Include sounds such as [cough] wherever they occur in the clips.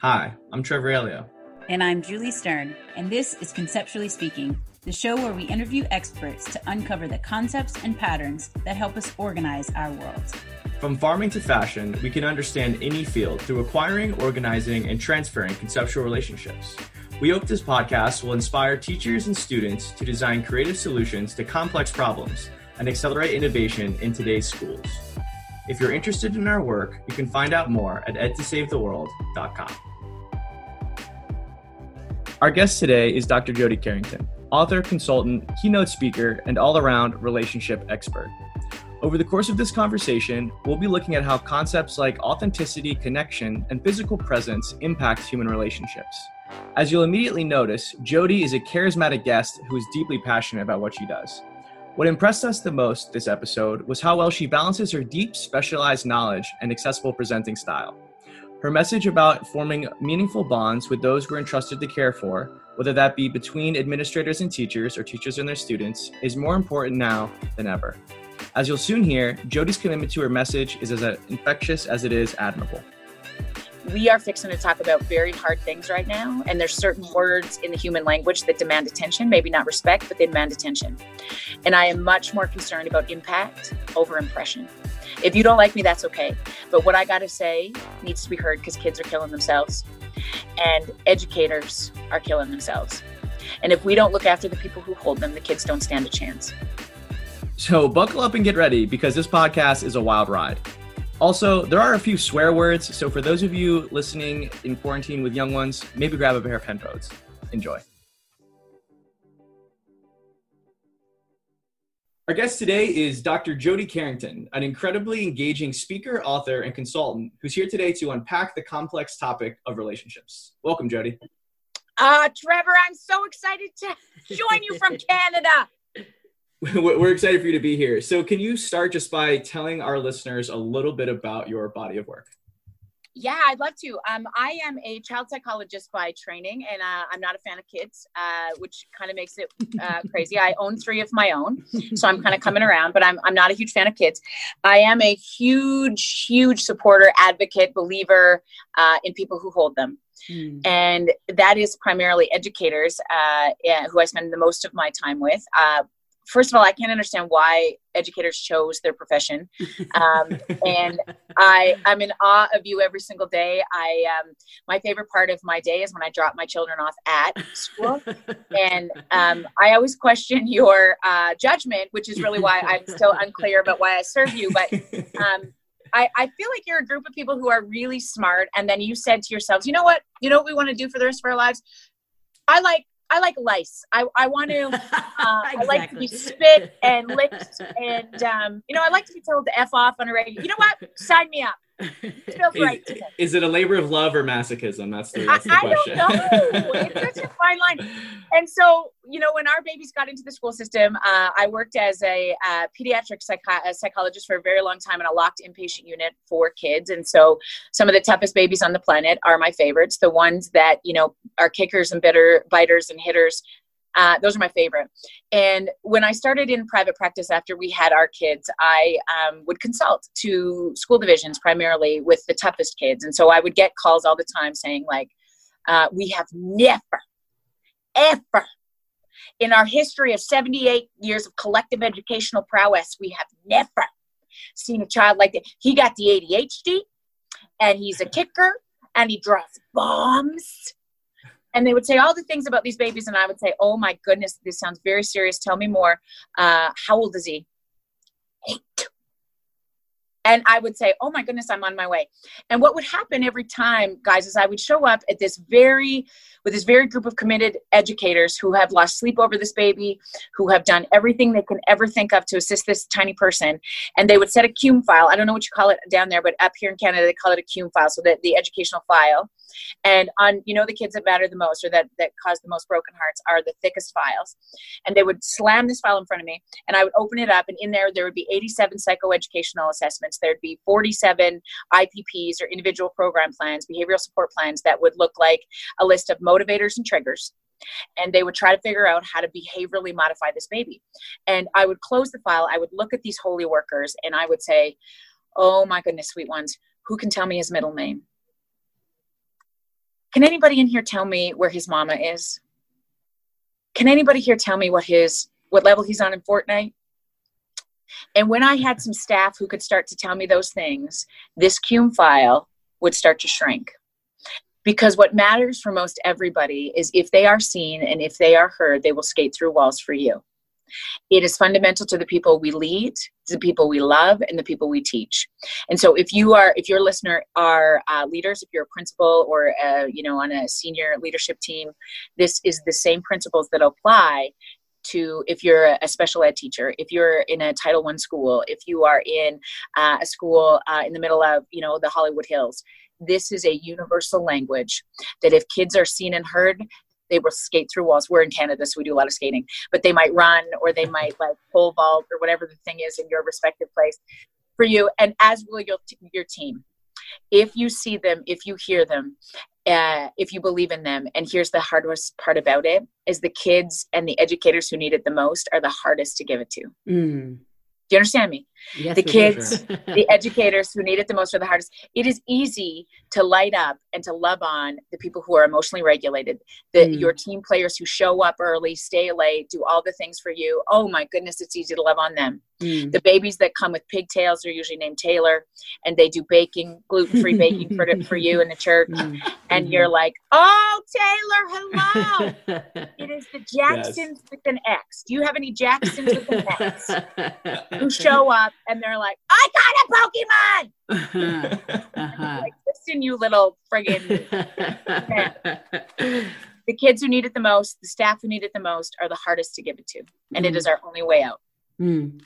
Hi, I'm Trevor Aleo. And I'm Julie Stern, and this is Conceptually Speaking, the show where we interview experts to uncover the concepts and patterns that help us organize our world. From farming to fashion, we can understand any field through acquiring, organizing, and transferring conceptual relationships. We hope this podcast will inspire teachers and students to design creative solutions to complex problems and accelerate innovation in today's schools. If you're interested in our work, you can find out more at edtosavetheworld.com. Our guest today is Dr. Jody Carrington, author, consultant, keynote speaker, and all around relationship expert. Over the course of this conversation, we'll be looking at how concepts like authenticity, connection, and physical presence impact human relationships. As you'll immediately notice, Jody is a charismatic guest who is deeply passionate about what she does. What impressed us the most this episode was how well she balances her deep, specialized knowledge and accessible presenting style. Her message about forming meaningful bonds with those we're entrusted to care for, whether that be between administrators and teachers or teachers and their students, is more important now than ever. As you'll soon hear, Jody's commitment to her message is as infectious as it is admirable we are fixing to talk about very hard things right now and there's certain words in the human language that demand attention maybe not respect but they demand attention. And i am much more concerned about impact over impression. If you don't like me that's okay. But what i got to say needs to be heard because kids are killing themselves and educators are killing themselves. And if we don't look after the people who hold them the kids don't stand a chance. So buckle up and get ready because this podcast is a wild ride also, there are a few swear words, so for those of you listening in quarantine with young ones, maybe grab a pair of headphones. Enjoy. Our guest today is Dr. Jody Carrington, an incredibly engaging speaker, author, and consultant who's here today to unpack the complex topic of relationships. Welcome, Jody. Uh, Trevor, I'm so excited to [laughs] join you from Canada. We're excited for you to be here. So, can you start just by telling our listeners a little bit about your body of work? Yeah, I'd love to. Um, I am a child psychologist by training, and uh, I'm not a fan of kids, uh, which kind of makes it uh, crazy. I own three of my own, so I'm kind of coming around, but I'm, I'm not a huge fan of kids. I am a huge, huge supporter, advocate, believer uh, in people who hold them. Mm. And that is primarily educators uh, yeah, who I spend the most of my time with. First of all, I can't understand why educators chose their profession. Um, and I, I'm in awe of you every single day. I, um, my favorite part of my day is when I drop my children off at school. and um, I always question your uh, judgment, which is really why I'm still unclear about why I serve you. But um, I, I feel like you're a group of people who are really smart. And then you said to yourselves, you know what? You know what we want to do for the rest of our lives? I like I like lice. I, I want to, [laughs] uh, exactly. I like to be spit and licked. And, um, you know, I like to be told to F off on a regular. You know what? Sign me up [laughs] right is it a labor of love or masochism? That's the, that's the I, question. I don't know. it's [laughs] such a fine line. And so, you know, when our babies got into the school system, uh, I worked as a uh, pediatric psych- psychologist for a very long time in a locked inpatient unit for kids. And so, some of the toughest babies on the planet are my favorites. The ones that you know are kickers and bitter biters and hitters uh, those are my favorite. And when I started in private practice after we had our kids, I um, would consult to school divisions primarily with the toughest kids. And so I would get calls all the time saying, like, uh, we have never, ever in our history of 78 years of collective educational prowess, we have never seen a child like that. He got the ADHD and he's a kicker and he drops bombs and they would say all the things about these babies and i would say oh my goodness this sounds very serious. Tell me more. Uh, how old is he and I would say, "Oh my goodness, I'm on my way." And what would happen every time, guys, is I would show up at this very with this very group of committed educators who have lost sleep over this baby, who have done everything they can ever think of to assist this tiny person, and they would set a CUME file. I don't know what you call it down there, but up here in Canada they call it a CUME file, so that the educational file. And on, you know, the kids that matter the most or that that cause the most broken hearts are the thickest files. And they would slam this file in front of me, and I would open it up, and in there there would be 87 psychoeducational assessments there'd be 47 IPPs or individual program plans, behavioral support plans that would look like a list of motivators and triggers. And they would try to figure out how to behaviorally modify this baby. And I would close the file, I would look at these holy workers, and I would say, Oh my goodness, sweet ones, who can tell me his middle name? Can anybody in here tell me where his mama is? Can anybody here tell me what his what level he's on in Fortnite? And when I had some staff who could start to tell me those things, this CUME file would start to shrink. Because what matters for most everybody is if they are seen and if they are heard, they will skate through walls for you. It is fundamental to the people we lead, to the people we love, and the people we teach. And so, if you are, if your listener are uh, leaders, if you're a principal or uh, you know on a senior leadership team, this is the same principles that apply to if you're a special ed teacher if you're in a title one school if you are in uh, a school uh, in the middle of you know the hollywood hills this is a universal language that if kids are seen and heard they will skate through walls. We're in Canada, so we do a lot of skating, but they might run or they might [laughs] like pole vault or whatever the thing is in your respective place for you, and as will your your team. If you see them, if you hear them, uh, if you believe in them, and here's the hardest part about it: is the kids and the educators who need it the most are the hardest to give it to. Mm. Do you understand me? Yes, the kids, the educators who need it the most are the hardest. It is easy to light up and to love on the people who are emotionally regulated, the mm. your team players who show up early, stay late, do all the things for you. Oh my goodness, it's easy to love on them. Mm. The babies that come with pigtails are usually named Taylor, and they do baking, gluten free baking for for you in the church, mm. and you're mm-hmm. like, oh Taylor, hello. [laughs] it is the Jacksons yes. with an X. Do you have any Jacksons with an X [laughs] who show up and they're like, I got a Pokemon. Uh-huh. like, listen, you little friggin' [laughs] the kids who need it the most, the staff who need it the most, are the hardest to give it to, and mm. it is our only way out. Mm.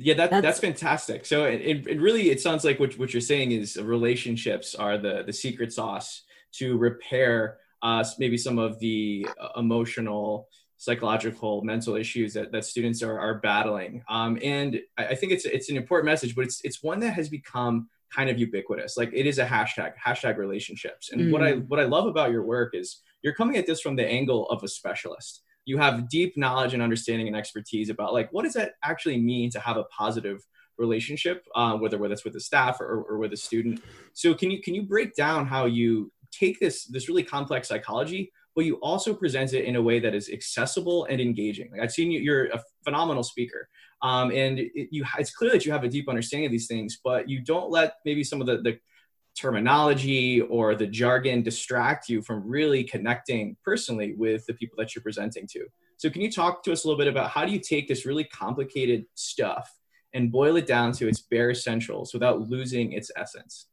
Yeah, that, that's, that's fantastic. So it, it, really it sounds like what, what you're saying is relationships are the the secret sauce to repair uh, maybe some of the uh, emotional psychological mental issues that, that students are, are battling um, and I, I think it's it's an important message but it's it's one that has become kind of ubiquitous like it is a hashtag hashtag relationships and mm. what i mm. what i love about your work is you're coming at this from the angle of a specialist you have deep knowledge and understanding and expertise about like what does that actually mean to have a positive relationship uh, whether whether it's with the staff or, or with a student so can you can you break down how you take this this really complex psychology but you also present it in a way that is accessible and engaging. Like I've seen you, you're a phenomenal speaker. Um, and it, you, it's clear that you have a deep understanding of these things, but you don't let maybe some of the, the terminology or the jargon distract you from really connecting personally with the people that you're presenting to. So can you talk to us a little bit about how do you take this really complicated stuff and boil it down to its bare essentials without losing its essence?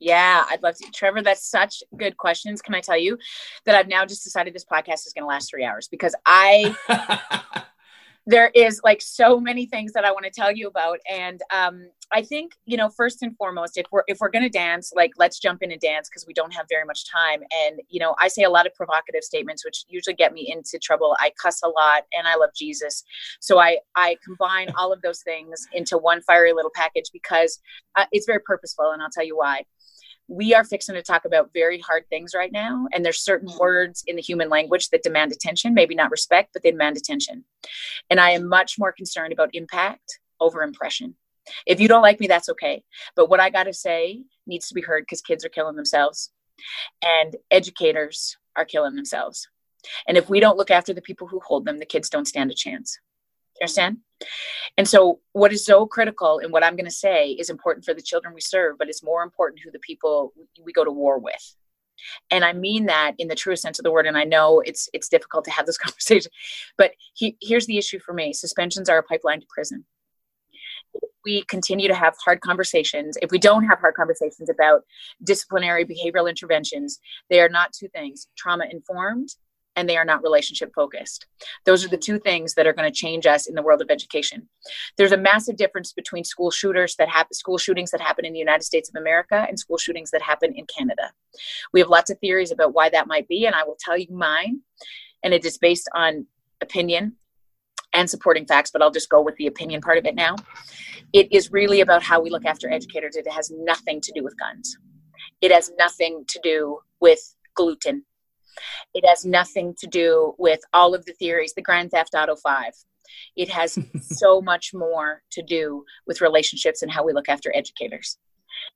Yeah, I'd love to. Trevor, that's such good questions. Can I tell you that I've now just decided this podcast is going to last three hours because I, [laughs] there is like so many things that I want to tell you about. And um, I think, you know, first and foremost, if we're, if we're to dance, like let's jump in and dance because we don't have very much time. And, you know, I say a lot of provocative statements, which usually get me into trouble. I cuss a lot and I love Jesus. So I, I combine all of those things into one fiery little package because uh, it's very purposeful. And I'll tell you why we are fixing to talk about very hard things right now and there's certain words in the human language that demand attention maybe not respect but they demand attention. And i am much more concerned about impact over impression. If you don't like me that's okay. But what i got to say needs to be heard because kids are killing themselves and educators are killing themselves. And if we don't look after the people who hold them the kids don't stand a chance understand? And so, what is so critical and what I'm going to say is important for the children we serve, but it's more important who the people we go to war with. And I mean that in the truest sense of the word. And I know it's it's difficult to have this [laughs] conversation, but he, here's the issue for me: suspensions are a pipeline to prison. We continue to have hard conversations, if we don't have hard conversations about disciplinary behavioral interventions, they are not two things: trauma informed and they are not relationship focused. Those are the two things that are going to change us in the world of education. There's a massive difference between school shooters that happen, school shootings that happen in the United States of America and school shootings that happen in Canada. We have lots of theories about why that might be, and I will tell you mine. And it is based on opinion and supporting facts, but I'll just go with the opinion part of it now. It is really about how we look after educators. It has nothing to do with guns. It has nothing to do with gluten it has nothing to do with all of the theories, the Grand Theft Auto 5. It has [laughs] so much more to do with relationships and how we look after educators.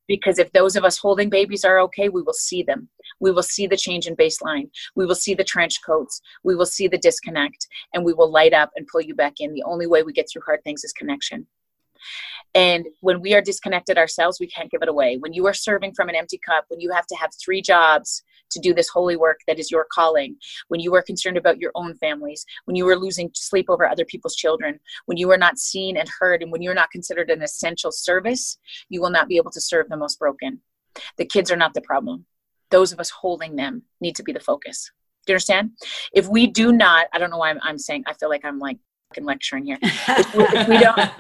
Because if those of us holding babies are okay, we will see them. we will see the change in baseline. We will see the trench coats. We will see the disconnect and we will light up and pull you back in. The only way we get through hard things is connection. And when we are disconnected ourselves, we can't give it away. When you are serving from an empty cup, when you have to have three jobs to do this holy work that is your calling, when you are concerned about your own families, when you are losing sleep over other people's children, when you are not seen and heard, and when you're not considered an essential service, you will not be able to serve the most broken. The kids are not the problem. Those of us holding them need to be the focus. Do you understand? If we do not, I don't know why I'm, I'm saying, I feel like I'm like lecturing here. If we, if we don't, [laughs]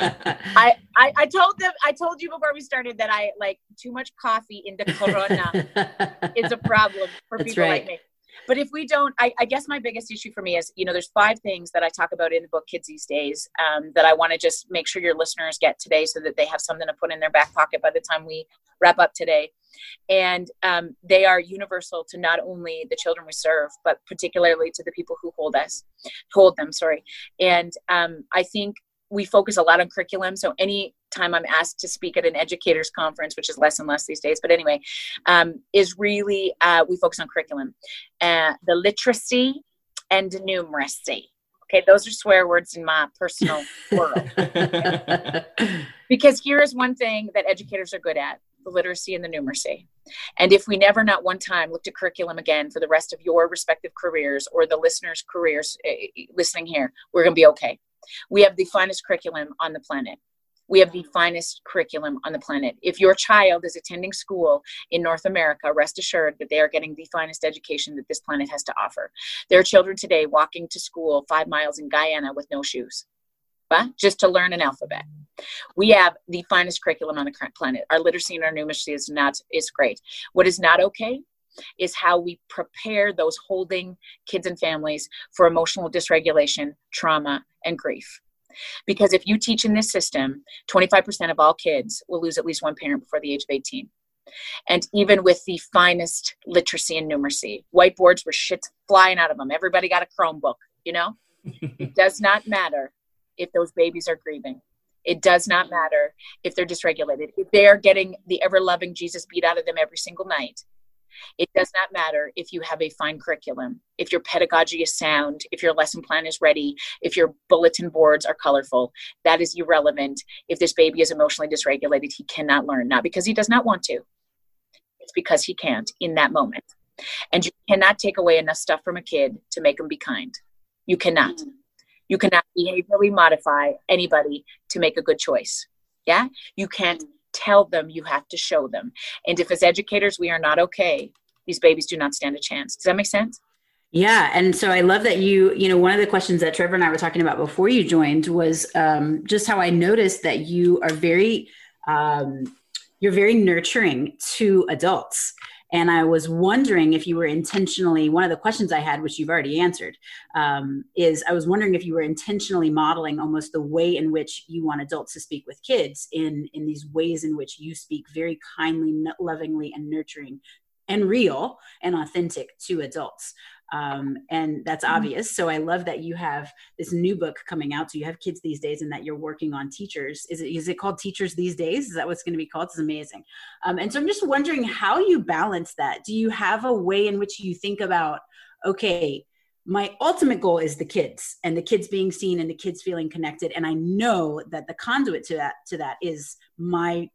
I, I, I told them, I told you before we started that I like too much coffee in the Corona is a [laughs] problem for That's people right. like me. But if we don't, I, I, guess my biggest issue for me is, you know, there's five things that I talk about in the book Kids These Days um, that I want to just make sure your listeners get today so that they have something to put in their back pocket by the time we wrap up today and um, they are universal to not only the children we serve but particularly to the people who hold us hold them sorry. And um, i think we focus a lot on curriculum. So any time i'm asked to speak at an educators conference which is less and less these days but anyway um, is really uh, we focus on curriculum. Uh, the literacy and the numeracy. Okay those are swear words in my personal [laughs] world. Because here is one thing that educators are good at the literacy and the numeracy. And if we never, not one time, looked at curriculum again for the rest of your respective careers or the listeners' careers uh, listening here, we're going to be okay. We have the finest curriculum on the planet. We have the finest curriculum on the planet. If your child is attending school in North America, rest assured that they are getting the finest education that this planet has to offer. There are children today walking to school five miles in Guyana with no shoes just to learn an alphabet. We have the finest curriculum on the current planet. Our literacy and our numeracy is not is great. What is not okay is how we prepare those holding kids and families for emotional dysregulation, trauma, and grief. Because if you teach in this system, 25% of all kids will lose at least one parent before the age of 18. And even with the finest literacy and numeracy, whiteboards were shit flying out of them. Everybody got a Chromebook, you know? [laughs] it does not matter if those babies are grieving. It does not matter if they're dysregulated. If they are getting the ever loving Jesus beat out of them every single night, it does not matter if you have a fine curriculum, if your pedagogy is sound, if your lesson plan is ready, if your bulletin boards are colorful. That is irrelevant. If this baby is emotionally dysregulated, he cannot learn, not because he does not want to, it's because he can't in that moment. And you cannot take away enough stuff from a kid to make him be kind. You cannot. Mm-hmm. You cannot behaviorally modify anybody to make a good choice. Yeah? You can't tell them, you have to show them. And if as educators we are not okay, these babies do not stand a chance. Does that make sense? Yeah, and so I love that you, you know, one of the questions that Trevor and I were talking about before you joined was um, just how I noticed that you are very, um, you're very nurturing to adults, and I was wondering if you were intentionally, one of the questions I had, which you've already answered, um, is I was wondering if you were intentionally modeling almost the way in which you want adults to speak with kids in, in these ways in which you speak very kindly, lovingly, and nurturing and real and authentic to adults um, and that's mm-hmm. obvious. So i love that you have this new book coming out. So you have kids these days and that you're working on teachers. Is it is it called teachers these days? Is that what's going to be called? It's amazing. Um, and so i'm just wondering how you balance that. Do you have a way in which you think about okay my ultimate goal is the kids and the kids being seen and the kids feeling connected. And i know that the conduit to that to that is my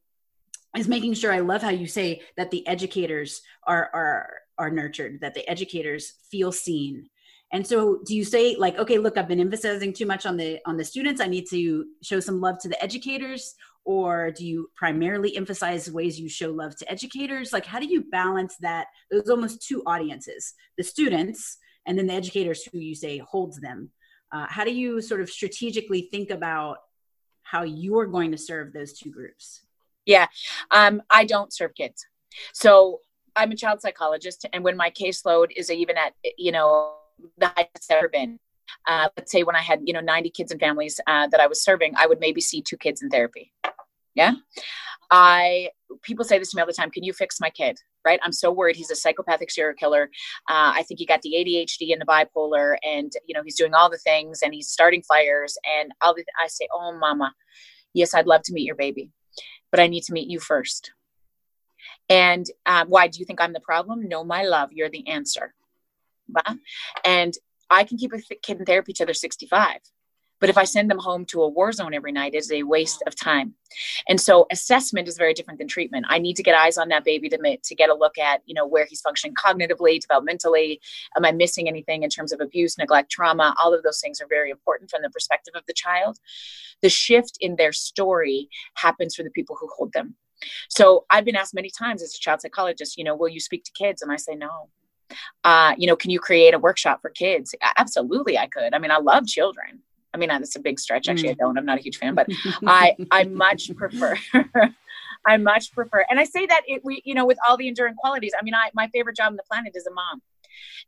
is making sure i love how you say that the educators are are are nurtured that the educators feel seen. And so do you say like okay look i've been emphasizing too much on the on the students. I need to show some love to the educators or do you primarily emphasize ways you show love to educators? Like how do you balance that there's almost two audiences the students and then the educators who you say holds them? Uh, how do you sort of strategically think about how you're going to serve those two groups? Yeah um, i don't serve kids. So I'm a child psychologist, and when my caseload is even at you know the highest it's ever been, uh, let's say when I had you know 90 kids and families uh, that I was serving, I would maybe see two kids in therapy. Yeah, I people say this to me all the time. Can you fix my kid? Right? I'm so worried. He's a psychopathic serial killer. Uh, I think he got the ADHD and the bipolar, and you know he's doing all the things, and he's starting fires, and all the. I say, oh, mama, yes, I'd love to meet your baby, but I need to meet you first And um, why do you think I'm the problem? No, my love, you're the answer. And I can keep a kid in therapy till they're 65. But if I send them home to a war zone every night, it's a waste of time. And so assessment is very different than treatment. I need to get eyes on that baby to, to get a look at, you know, where he's functioning cognitively, developmentally. Am I missing anything in terms of abuse, neglect, trauma? All of those things are very important from the perspective of the child. The shift in their story happens for the people who hold them. So I've been asked many times as a child psychologist, you know, will you speak to kids? And I say no. Uh, you know, can you create a workshop for kids? Absolutely, I could. I mean, I love children. I mean, that's a big stretch. Actually, mm. I don't. I'm not a huge fan, but [laughs] I I much prefer. [laughs] I much prefer, and I say that it, we, you know, with all the enduring qualities. I mean, I my favorite job on the planet is a mom,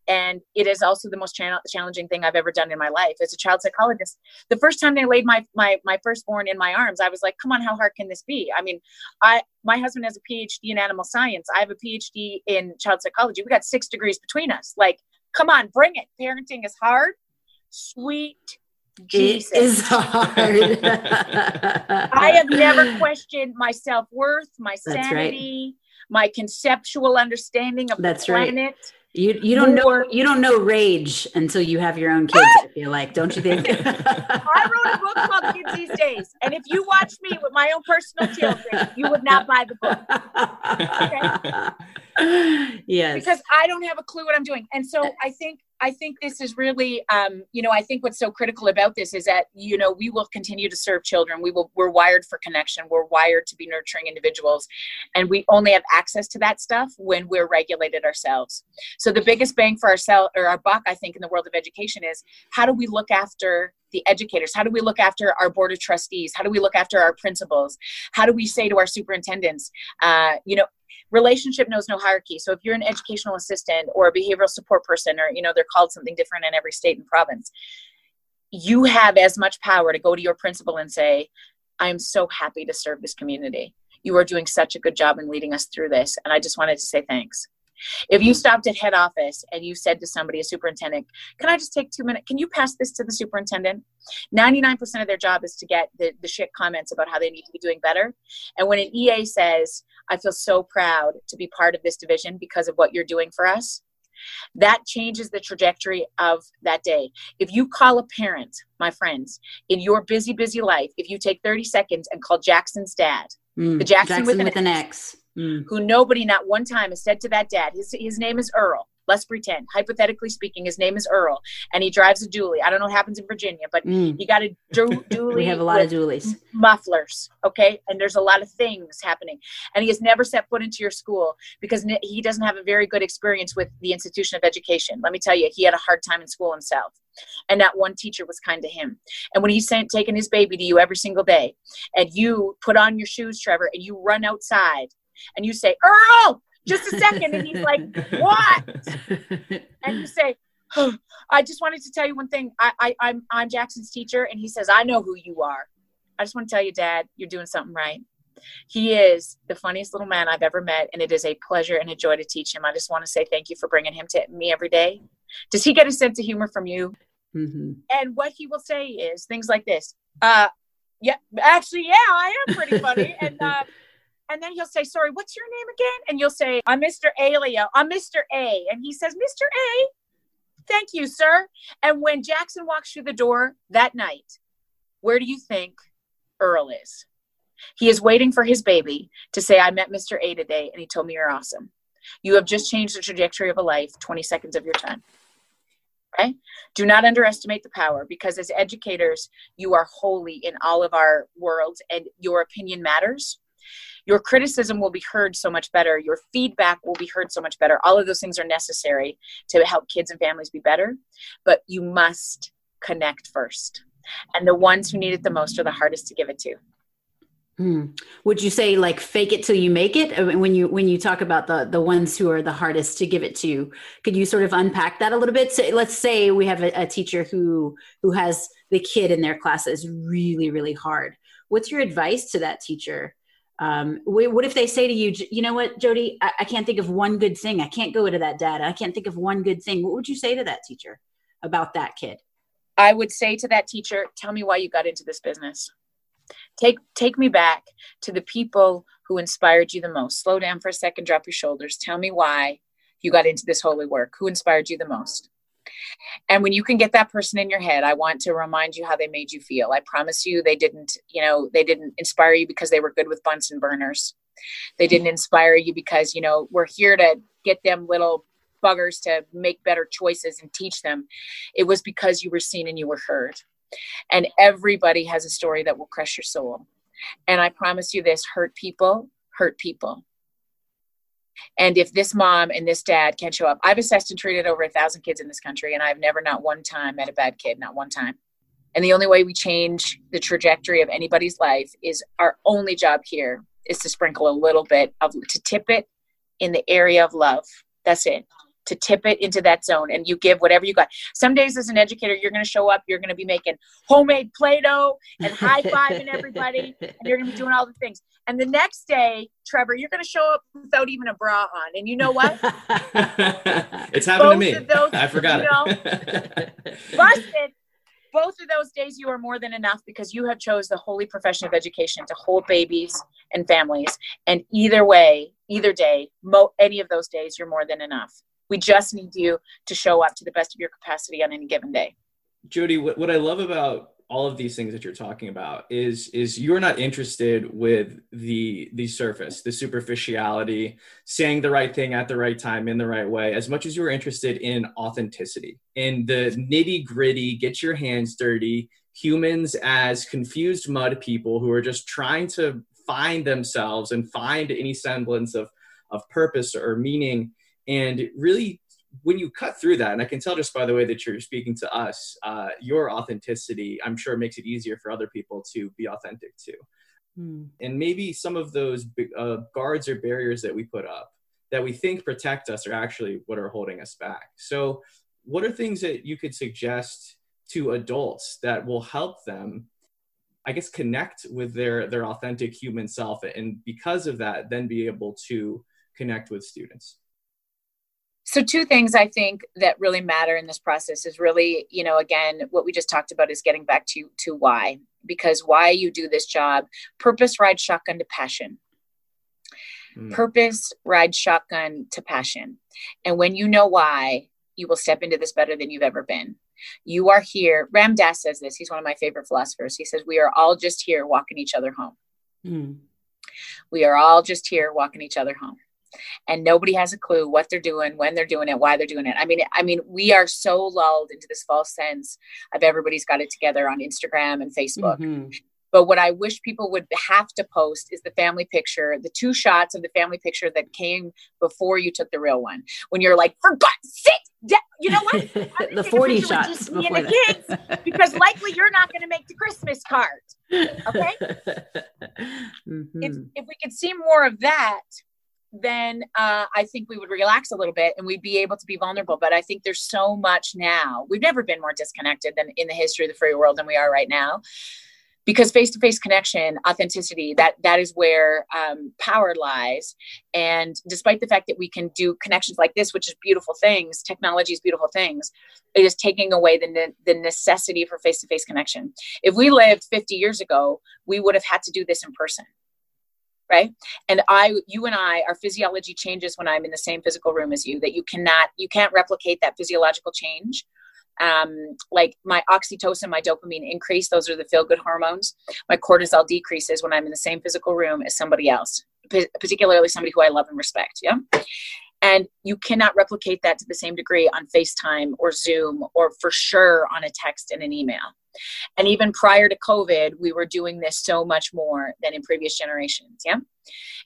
and it is also the most challenging thing I've ever done in my life as a child psychologist. The first time they laid my my my firstborn in my arms, I was like, "Come on, how hard can this be?" I mean, I my husband has a PhD in animal science. I have a PhD in child psychology. We got six degrees between us. Like, come on, bring it. Parenting is hard. Sweet Jesus. It is [laughs] hard. [laughs] I have never questioned my self worth, my sanity, right. my conceptual understanding of That's the planet. Right. You you don't know you don't know rage until you have your own kids. I feel like, don't you think? [laughs] I wrote a book called Kids These Days, and if you watch me with my own personal children, you would not buy the book. Okay? [laughs] Yes, because I don't have a clue what I'm doing, and so I think I think this is really, um, you know, I think what's so critical about this is that, you know, we will continue to serve children. We will, we're wired for connection. We're wired to be nurturing individuals. And we only have access to that stuff when we're regulated ourselves. So the biggest bang for ourselves or our buck, I think, in the world of education is how do we look after the educators? How do we look after our board of trustees? How do we look after our principals? How do we say to our superintendents, uh, you know, relationship knows no hierarchy so if you're an educational assistant or a behavioral support person or you know they're called something different in every state and province you have as much power to go to your principal and say i'm so happy to serve this community you are doing such a good job in leading us through this and i just wanted to say thanks if you stopped at head office and you said to somebody, a superintendent, can I just take two minutes? Can you pass this to the superintendent? 99% of their job is to get the, the shit comments about how they need to be doing better. And when an EA says, I feel so proud to be part of this division because of what you're doing for us, that changes the trajectory of that day. If you call a parent, my friends, in your busy, busy life, if you take 30 seconds and call Jackson's dad, mm, the Jackson, Jackson with, an, with an X, mm. who nobody not one time has said to that dad, his, his name is Earl. Let's pretend, hypothetically speaking, his name is Earl and he drives a dually. I don't know what happens in Virginia, but mm. you got a du- [laughs] dually. we have a lot of dualies. Mufflers, okay? And there's a lot of things happening. And he has never set foot into your school because he doesn't have a very good experience with the institution of education. Let me tell you, he had a hard time in school himself. And that one teacher was kind to him. And when he's sent, taking his baby to you every single day, and you put on your shoes, Trevor, and you run outside and you say, Earl, just a second. And he's like, what? [laughs] And you say, oh, I just wanted to tell you one thing. I, I, I'm, I'm Jackson's teacher. And he says, I know who you are. I just want to tell you, Dad, you're doing something right. He is the funniest little man I've ever met, and it is a pleasure and a joy to teach him. I just want to say thank you for bringing him to me every day. Does he get a sense of humor from you? Mm-hmm. And what he will say is things like this. Uh, yeah, actually, yeah, I am pretty funny. and uh, [laughs] and then he'll say, Sorry, what's your name again? And you'll say, I'm Mr. Aleo. I'm Mr. A. And he says, Mr. A, thank you, sir. And when Jackson walks through the door that night, where do you think Earl is? He is waiting for his baby to say, I met Mr. A today and he told me you're awesome. You have just changed the trajectory of a life, 20 seconds of your time. Okay? Do not underestimate the power because as educators, you are holy in all of our worlds and your opinion matters your criticism will be heard so much better your feedback will be heard so much better all of those things are necessary to help kids and families be better but you must connect first and the ones who need it the most are the hardest to give it to Hmm. Would you say like fake it till you make it? when you when you talk about the the ones who are the hardest to give it to, could you sort of unpack that a little bit? So let's say we have a, a teacher who who has the kid in their class is really really hard. What's your advice to that teacher um, what if they say to you, you know what, Jody, I, I, can't think of one good thing. I can't go into that data. I can't think of one good thing. What would you say to that teacher about that kid? I would say to that teacher, tell me why you got into this business. take take me back to the people who inspired you the most slow down for a second drop your shoulders tell me why you got into this holy work who inspired you the most and when you can get that person in your head i want to remind you how they made you feel. I promise you they didn't you know they didn't inspire you because they were good with bunsen burners. They didn't inspire you because you know we're here to get them little buggers to make better choices and teach them. It was because you were seen and you were heard. And everybody has a story that will crush your soul. And i promise you this hurt people hurt people and if this mom and this dad can show up, I've assessed and treated over a thousand kids in this country, and I've never, not one time, met a bad kid, not one time. And the only way we change the trajectory of anybody's life is our only job here is to sprinkle a little bit of, to tip it in the area of love. That's it to tip it into that zone and you give whatever you got. Some days as an educator, you're going to show up, you're going to be making homemade Play-Doh and high-fiving everybody and you're going to be doing all the things. And the next day, Trevor, you're going to show up without even a bra on. And you know what? [laughs] it's happened both to me. Those, I forgot you know, it. [laughs] busted. Both of those days, you are more than enough because you have chose the holy profession of education to hold babies and families. And either way, either day, mo- any of those days, you're more than enough. We just need you to show up to the best of your capacity on any given day. Jody, what, what I love about all of these things that you're talking about is is you're not interested with the the surface the superficiality saying the right thing at the right time in the right way as much as you're interested in authenticity in the nitty gritty get your hands dirty humans as confused mud people who are just trying to find themselves and find any semblance of of purpose or meaning and really when you cut through that and i can tell just by the way that you're speaking to us uh, your authenticity i'm sure makes it easier for other people to be authentic too hmm. and maybe some of those uh, guards or barriers that we put up that we think protect us are actually what are holding us back. So what are things that you could suggest to adults that will help them i guess connect with their their authentic human self and because of that then be able to connect with students so two things i think that really matter in this process is really you know again what we just talked about is getting back to to why. Because why you do this job purpose ride shotgun to passion. Mm. purpose ride shotgun to passion. And when you know why you will step into this better than you've ever been. You are here ram dass says this he's one of my favorite philosophers. He says we are all just here walking each other home. Mm. we are all just here walking each other home and nobody has a clue what they're doing when they're doing it why they're doing it i mean i mean we are so lulled into this false sense of everybody's got it together on instagram and facebook mm-hmm. But what I wish people would have to post is the family picture, the two shots of the family picture that came before you took the real one. When you're like, for God's sake, you know what? [laughs] the 40 shots. Just me and the kids, because [laughs] likely you're not going to make the Christmas card. Okay. [laughs] Mm-hmm. If, if we could see more of that, then uh, I think we would relax a little bit and we'd be able to be vulnerable. But I think there's so much now. We've never been more disconnected than in the history of the free world than we are right now. Because face-to-face connection, authenticity, that that is where um, power lies. And despite the fact that we can do connections like this, which is beautiful things, technology is beautiful things, it is taking away the, ne- the necessity for face-to-face connection. If we lived 50 years ago, we would have had to do this in person right? And i you and i our physiology changes when i'm in the same physical room as you that you cannot you can't replicate that physiological change. Um, like my oxytocin my dopamine increase those are the feel good hormones. My cortisol decreases when i'm in the same physical room as somebody else particularly somebody who i love and respect yeah? And you cannot replicate that to the same degree on FaceTime or Zoom or for sure on a text and an email. And even prior to COVID, we were doing this so much more than in previous generations. Yeah.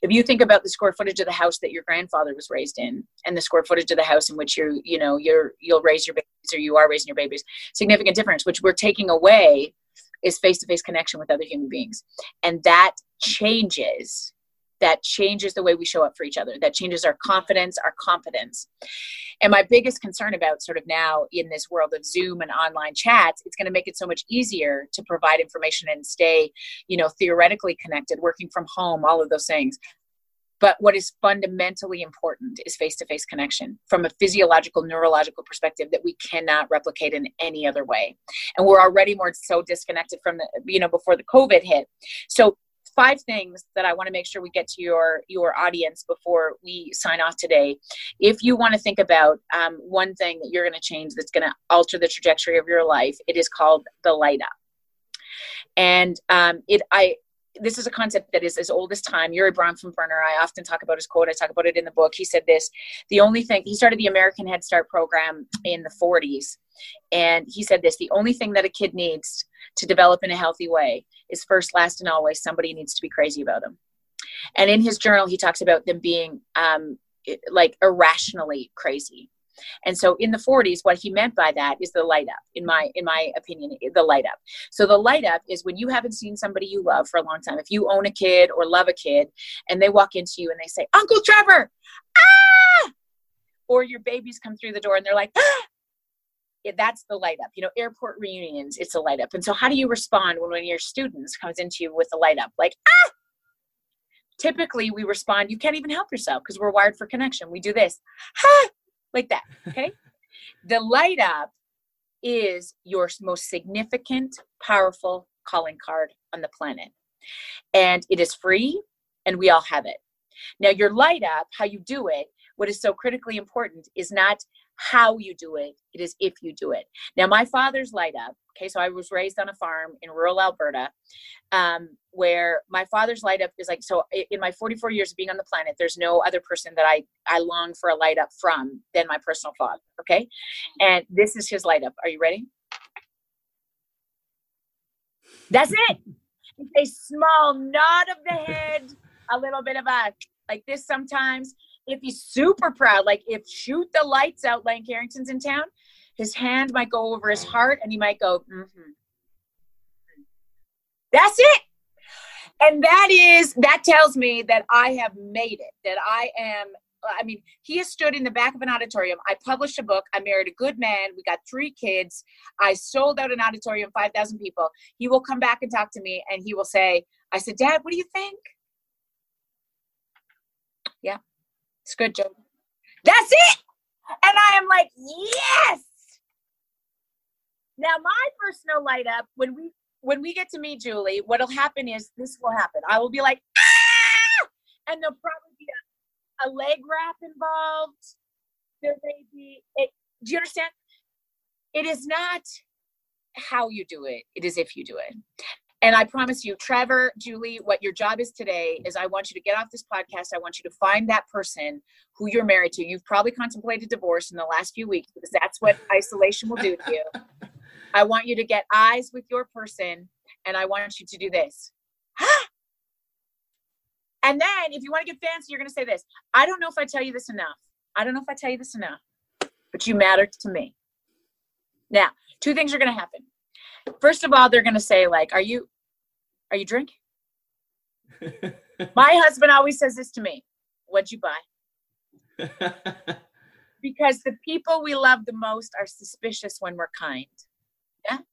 If you think about the square footage of the house that your grandfather was raised in and the square footage of the house in which you're, you know, you're, you'll raise your babies or you are raising your babies, significant difference, which we're taking away is face to face connection with other human beings. And that changes that changes the way we show up for each other that changes our confidence our confidence and my biggest concern about sort of now in this world of zoom and online chats it's going to make it so much easier to provide information and stay you know theoretically connected working from home all of those things But what is fundamentally important is face to face connection from a physiological, neurological perspective that we cannot replicate in any other way. And we're already more so disconnected from the, you know, before the COVID hit. So five things that I want to make sure we get to your your audience before we sign off today. If you want to think about um, one thing that you're going to change that's going to alter the trajectory of your life, it is called the light up. And um, it, I, this is a concept that is as old as time. Urie Bronfenbrenner, I often talk about his quote. I talk about it in the book. He said this: the only thing he started the American Head Start program in the 40s, and he said this: the only thing that a kid needs to develop in a healthy way is first, last, and always somebody needs to be crazy about them. And in his journal, he talks about them being um, like irrationally crazy. And so in the 40s, what he meant by that is the light up, in my in my opinion, the light up. So the light up is when you haven't seen somebody you love for a long time. If you own a kid or love a kid and they walk into you and they say, Uncle Trevor, ah! Or your babies come through the door and they're like, ah! It, that's the light up. You know, airport reunions, it's a light up. And so, how do you respond when one of your students comes into you with a light up? Like, ah! Typically, we respond, you can't even help yourself because we're wired for connection. We do this, [laughs] ah! like that. Okay. [laughs] the light up is your most significant, powerful calling card on the planet. And it is free, and we all have it. Now, your light up, how you do it, what is so critically important is not how you do it, it is if you do it. Now, my father's light up, okay, so I was raised on a farm in rural Alberta, um, where my father's light up is like, so in my 44 years of being on the planet, there's no other person that I, I long for a light up from than my personal father, okay? And this is his light up. Are you ready? That's it. It's a small nod of the head, a little bit of a like this sometimes, if he's super proud, like if shoot the lights out, Lane Carrington's in town, his hand might go over his heart and he might go, mm-hmm. That's it. And that is, that tells me that I have made it, that I am I mean, he has stood in the back of an auditorium. I published a book. I married a good man. We got three kids. I sold out an auditorium, 5,000 people. He will come back and talk to me and he will say, I said, Dad, what do you think? Yeah. Good, Joe. That's it. And I am like, yes. Now my personal light up when we when we get to meet Julie, what'll happen is this will happen. I will be like, ah! and there'll probably be a, a leg wrap involved. There may be it. Do you understand? It is not how you do it. It is if you do it. And I promise you, Trevor, Julie, what your job is today is I want you to get off this podcast. I want you to find that person who you're married to. You've probably contemplated divorce in the last few weeks because that's what [laughs] isolation will do to you. I want you to get eyes with your person and I want you to do this. [gasps] and then if you want to get fancy, you're going to say this I don't know if I tell you this enough. I don't know if I tell you this enough, but you matter to me. Now, two things are going to happen first of all they're going to say like are you are you drinking my husband always says this to me what'd you buy [laughs] because the people we love the most are suspicious when we're kind?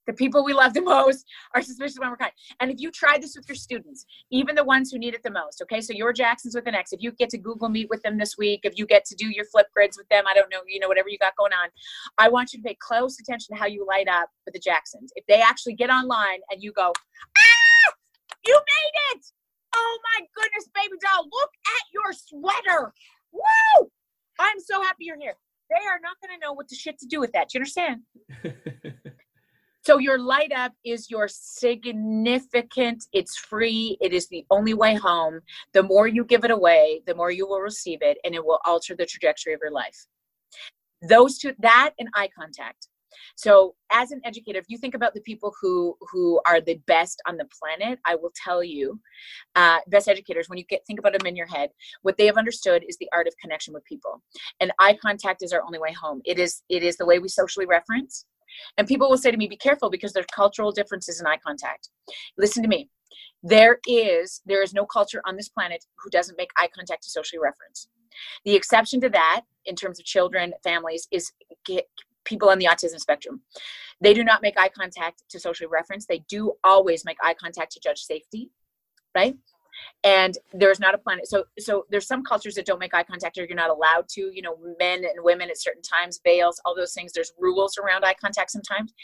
The people we love the most are suspicious when we're kind. And if you try this with your students, even the ones who need it the most, okay? So your Jacksons with an X, if you get to Google Meet with them this week, if you get to do your Flipgrids with them, I don't know, you know, whatever you got going on, I want you to pay close attention to how you light up with the Jacksons. If they actually get online and you go, ah, you made it! Oh my goodness, baby doll, look at your sweater. Woo! I'm so happy you're here. They are not going to know what the shit to do with that. Do you understand? [laughs] So your light up is your significant, it's free, it is the only way home. The more you give it away, the more you will receive it, and it will alter the trajectory of your life. Those two, that and eye contact. So as an educator, if you think about the people who who are the best on the planet, I will tell you, uh, best educators, when you get think about them in your head, what they have understood is the art of connection with people. And eye contact is our only way home. It is it is the way we socially reference and people will say to me, be careful because there's cultural differences in eye contact. Listen to me. There is there is no culture on this planet who doesn't make eye contact to socially reference. The exception to that, in terms of children, families, is people on the autism spectrum. They do not make eye contact to socially reference. They do always make eye contact to judge safety, right? And there's not a planet so so there's some cultures that don't make eye contact or you're not allowed to you know men and women at certain times veils all those things there's rules around eye contact sometimes.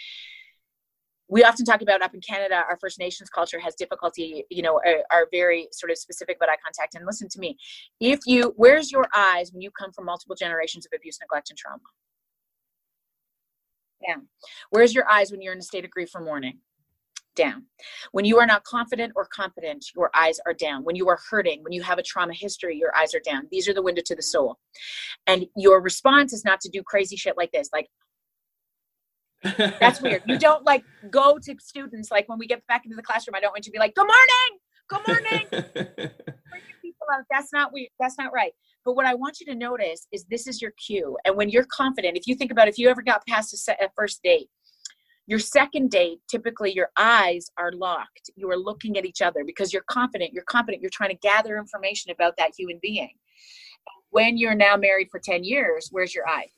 We often talk about up in canada our first nations culture has difficulty you know are, are, very sort of specific about eye contact. And listen to me if you where's your eyes when you come from multiple generations of abuse neglect and trauma? Yeah. Where's your eyes when you're in a state of grief or mourning down. When you are not confident or competent, your eyes are down. When you are hurting, when you have a trauma history, your eyes are down. These are the window to the soul. And your response is not to do crazy shit like this. Like, that's weird. You [laughs] don't like go to students like when we get back into the classroom. I don't want you to be like, "Good morning, good morning." [laughs] That's not we. That's not right. But what I want you to notice is this is your cue. And when you're confident, if you think about if you ever got past a, set, a first date your second date, typically your eyes are locked. You are looking at each other because you're confident. You're confident. You're trying to gather information about that human being. When you're now married for 10 years, where's your eye?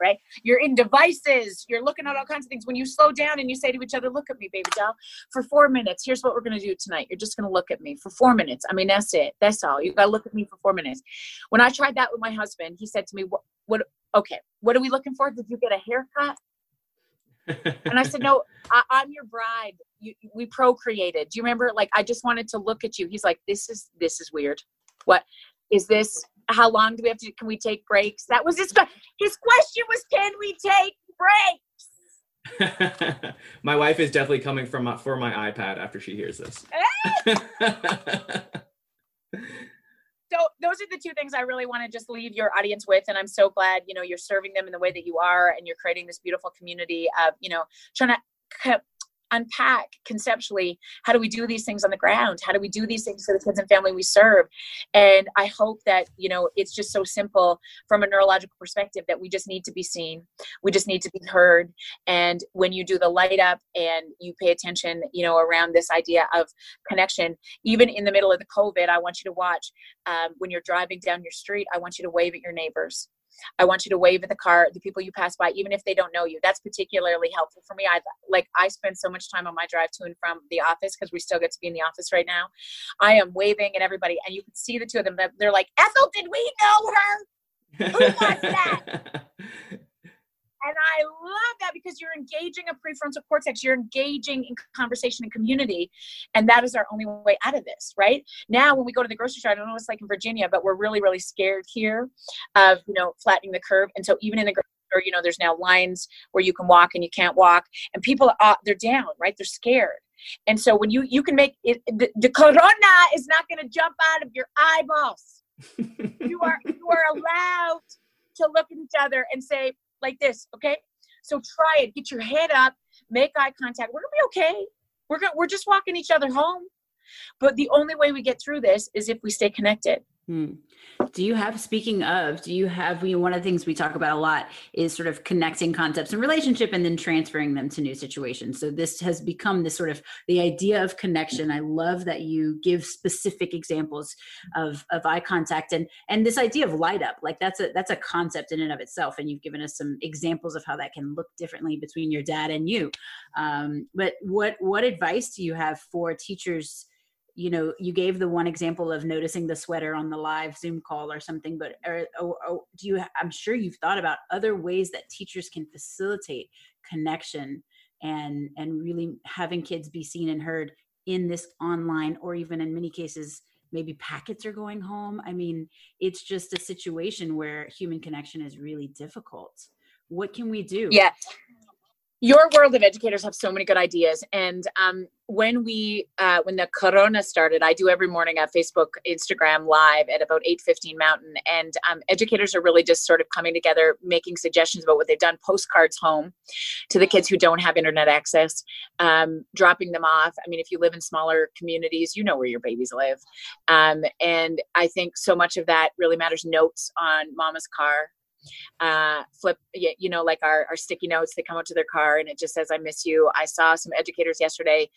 Right? You're in devices. You're looking at all kinds of things. When you slow down and you say to each other, Look at me, baby doll, for four minutes. Here's what we're going to do tonight. You're just going to look at me for four minutes. I mean, that's it. That's all. You got to look at me for four minutes. When I tried that with my husband, he said to me, What, what, okay, what are we looking for? Did you get a haircut? And I said, no, I, am your bride. You, we procreated. Do you remember? Like, I just wanted to look at you. He's like, this is, this is weird. What is this? How long do we have to, can we take breaks? That was his, his question was, can we take breaks? [laughs] my wife is definitely coming from my, for my iPad after she hears this. Eh? [laughs] so those are the two things I really want to just leave your audience with. And I'm so glad, you know, you're serving them in the way that you are and you're creating this beautiful community of, you know, trying to unpack conceptually how do we do these things on the ground? How do we do these things for the kids and family we serve? And i hope that you know it's just so simple from a neurological perspective that we just need to be seen we just need to be heard. And when you do the light up and you pay attention you know around this idea of connection even in the middle of the covid i want you to watch um, when you're driving down your street i want you to wave at your neighbors I want you to wave at the car, the people you pass by, even if they don't know you. That's particularly helpful for me. I like I spend so much time on my drive to and from the office because we still get to be in the office right now. I am waving at everybody, and you can see the two of them. They're like, Ethel, did we know her? Who was that? [laughs] And I love that because you're engaging a prefrontal cortex, you're engaging in conversation and community. And that is our only way out of this, right? Now, when we go to the grocery store, I don't know what it's like in Virginia, but we're really, really scared here of, you know, flattening the curve. And so even in the grocery store, you know, there's now lines where you can walk and you can't walk. And people, are, they're down, right? They're scared. And so when you you can make it, the, the corona is not going to jump out of your eyeballs. [laughs] you are you are allowed to look at each other and say, like this, okay? So try it. Get your head up, make eye contact. We're gonna be okay. We're gonna, we're just walking each other home. But the only way we get through this is if we stay connected. Hmm. Do you have, speaking of, do you have, you know, one of the things we talk about a lot is sort of connecting concepts and relationship and then transferring them to new situations. So this has become this sort of the idea of connection. I love that you give specific examples of, of eye contact and, and this idea of light up, like that's a, that's a concept in and of itself. And you've given us some examples of how that can look differently between your dad and you. Um, but what, what advice do you have for teachers you know you gave the one example of noticing the sweater on the live zoom call or something but or, or, or do you i'm sure you've thought about other ways that teachers can facilitate connection and and really having kids be seen and heard in this online or even in many cases maybe packets are going home. I mean it's just a situation where human connection is really difficult. What can we do? Yeah your world of educators have so many good ideas. And um, when we uh, when the corona started i do every morning a facebook instagram live at about 8.15 mountain. And um, educators are really just sort of coming together making suggestions about what they've done postcards home to the kids who don't have internet access um, dropping them off. I mean if you live in smaller communities you know where your babies live. Um, and i think so much of that really matters. Notes on mama's car uh, flip, you know, like our, our sticky notes, they come out to their car and it just says, I miss you. I saw some educators yesterday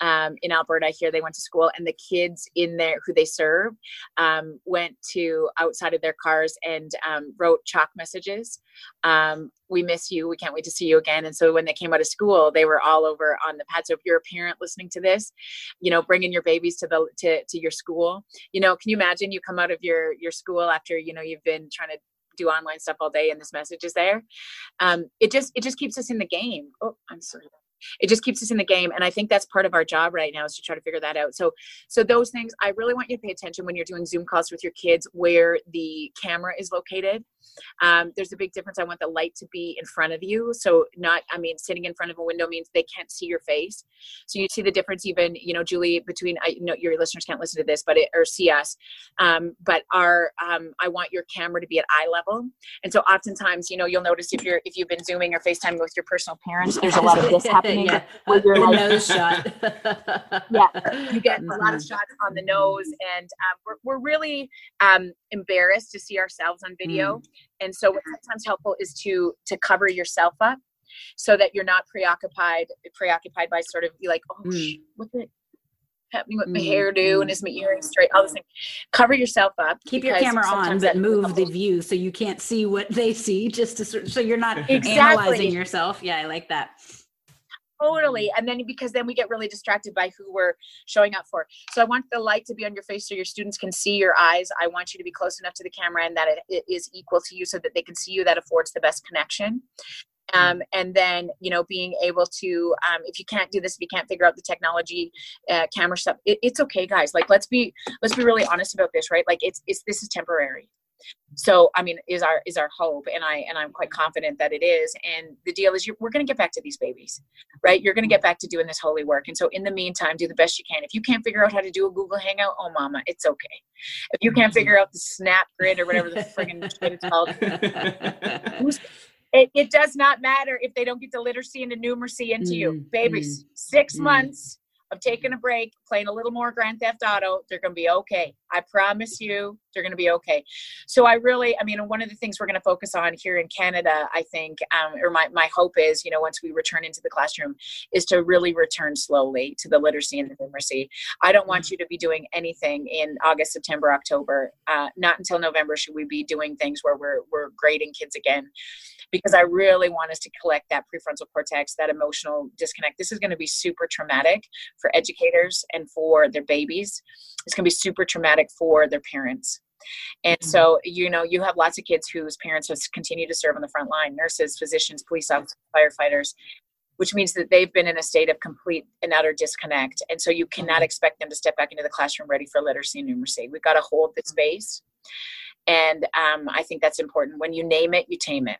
um, in Alberta here. They went to school, and the kids in there who they serve um, went to outside of their cars and um, wrote chalk messages. Um, we miss you. We can't wait to see you again. And so when they came out of school, they were all over on the pad. So if you're a parent listening to this, you know, bringing your babies to the to to your school. You know, can you imagine you come out of your your school after you know you've been trying to do online stuff all day and this message is there um, it just it just keeps us in the game. Oh i'm sorry it just keeps us in the game and i think that's part of our job right now is to try to figure that out. So so those things i really want you to pay attention when you're doing zoom calls with your kids where the camera is located. Um, there's a big difference. I want the light to be in front of you. So not i mean sitting in front of a window means they can't see your face. So you see the difference even you know julie between i know your listeners can't listen to this but it or see us. Um, but our um, i want your camera to be at eye level. And so oftentimes you know you'll notice if you're if you've been zooming or facetiming with your personal parents there's a lot of [laughs] this happening yeah. [laughs] with your nose shot. [laughs] yeah, you get a lot of mm-hmm. shots on the nose, and um, we're, we're really um, embarrassed to see ourselves on video. Mm. And so, what's sometimes helpful is to to cover yourself up so that you're not preoccupied preoccupied by sort of be like, oh, mm. what's it? happening with my mm, hairdo and is my earrings straight all this thing cover yourself up keep your camera on but move the view so you can't see what they see just to so you're not [laughs] exactly. analyzing yourself yeah i like that totally and then because then we get really distracted by who we're showing up for. So i want the light to be on your face so your students can see your eyes. I want you to be close enough to the camera and that it, it is equal to you so that they can see you that affords the best connection. Um, and then you know being able to um, if you can't do this if you can't figure out the technology uh, camera stuff it, it's okay guys. Like let's be let's be really honest about this right? Like it's it's this is temporary so i mean is our is our hope and i and i'm quite confident that it is. And the deal is we're going to get back to these babies right? You're going to get back to doing this holy work. And so in the meantime do the best you can. If you can't figure out how to do a google hangout oh mama it's okay. If you can't figure out the snap grid or whatever the friggin' shit it's called [laughs] it, it, does not matter if they don't get the literacy and the numeracy into mm, you babies mm, 6 mm. months of taking a break, playing a little more Grand Theft Auto, they're going to be okay. I promise you, they're going to be okay. So I really, I mean, one of the things we're going to focus on here in Canada, I think, um, or my, my hope is, you know, once we return into the classroom, is to really return slowly to the literacy and the numeracy. I don't want you to be doing anything in August, September, October. Uh, not until November should we be doing things where we're, we're grading kids again because I really want us to collect that prefrontal cortex, that emotional disconnect. This is going to be super traumatic for educators and for their babies. It's going to be super traumatic for their parents. And mm-hmm. so, you know, you have lots of kids whose parents have continued to serve on the front line nurses, physicians, police officers, firefighters which means that they've been in a state of complete and utter disconnect. And so you cannot mm-hmm. expect them to step back into the classroom ready for literacy and numeracy. We've got to hold the space. And um, I think that's important. When you name it, you tame it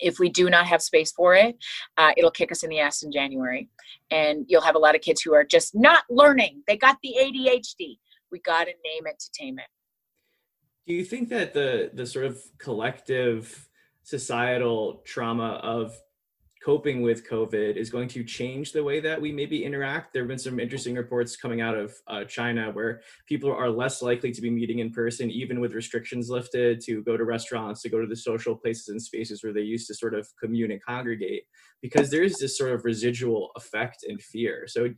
if we do not have space for it, uh, it'll kick us in the ass in January. And you'll have a lot of kids who are just not learning. They got the ADHD. We got to name it to tame it. Do you think that the the sort of collective societal trauma of coping with COVID is going to change the way that we maybe interact. There have been some interesting reports coming out of uh, China where people are less likely to be meeting in person, even with restrictions lifted, to go to restaurants, to go to the social places and spaces where they used to sort of commune and congregate, because there is this sort of residual effect and fear. So,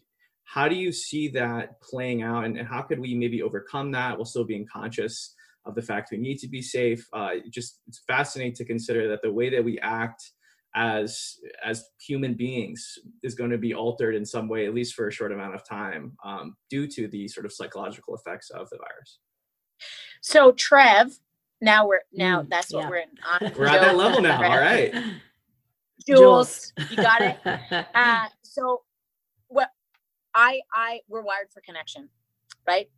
how do you see that playing out, and, and how could we maybe overcome that while still being conscious? Of the fact we need to be safe. Uh, just it's fascinating to consider that the way that we act as as human beings is going to be altered in some way at least for a short amount of time um, due to the sort of psychological effects of the virus. So trev now we're now mm, that's what yeah. we're in on. [laughs] We're at that level now all right. Jules, [laughs] jules. you got it? [laughs] Uh, so what i i we're wired for connection right?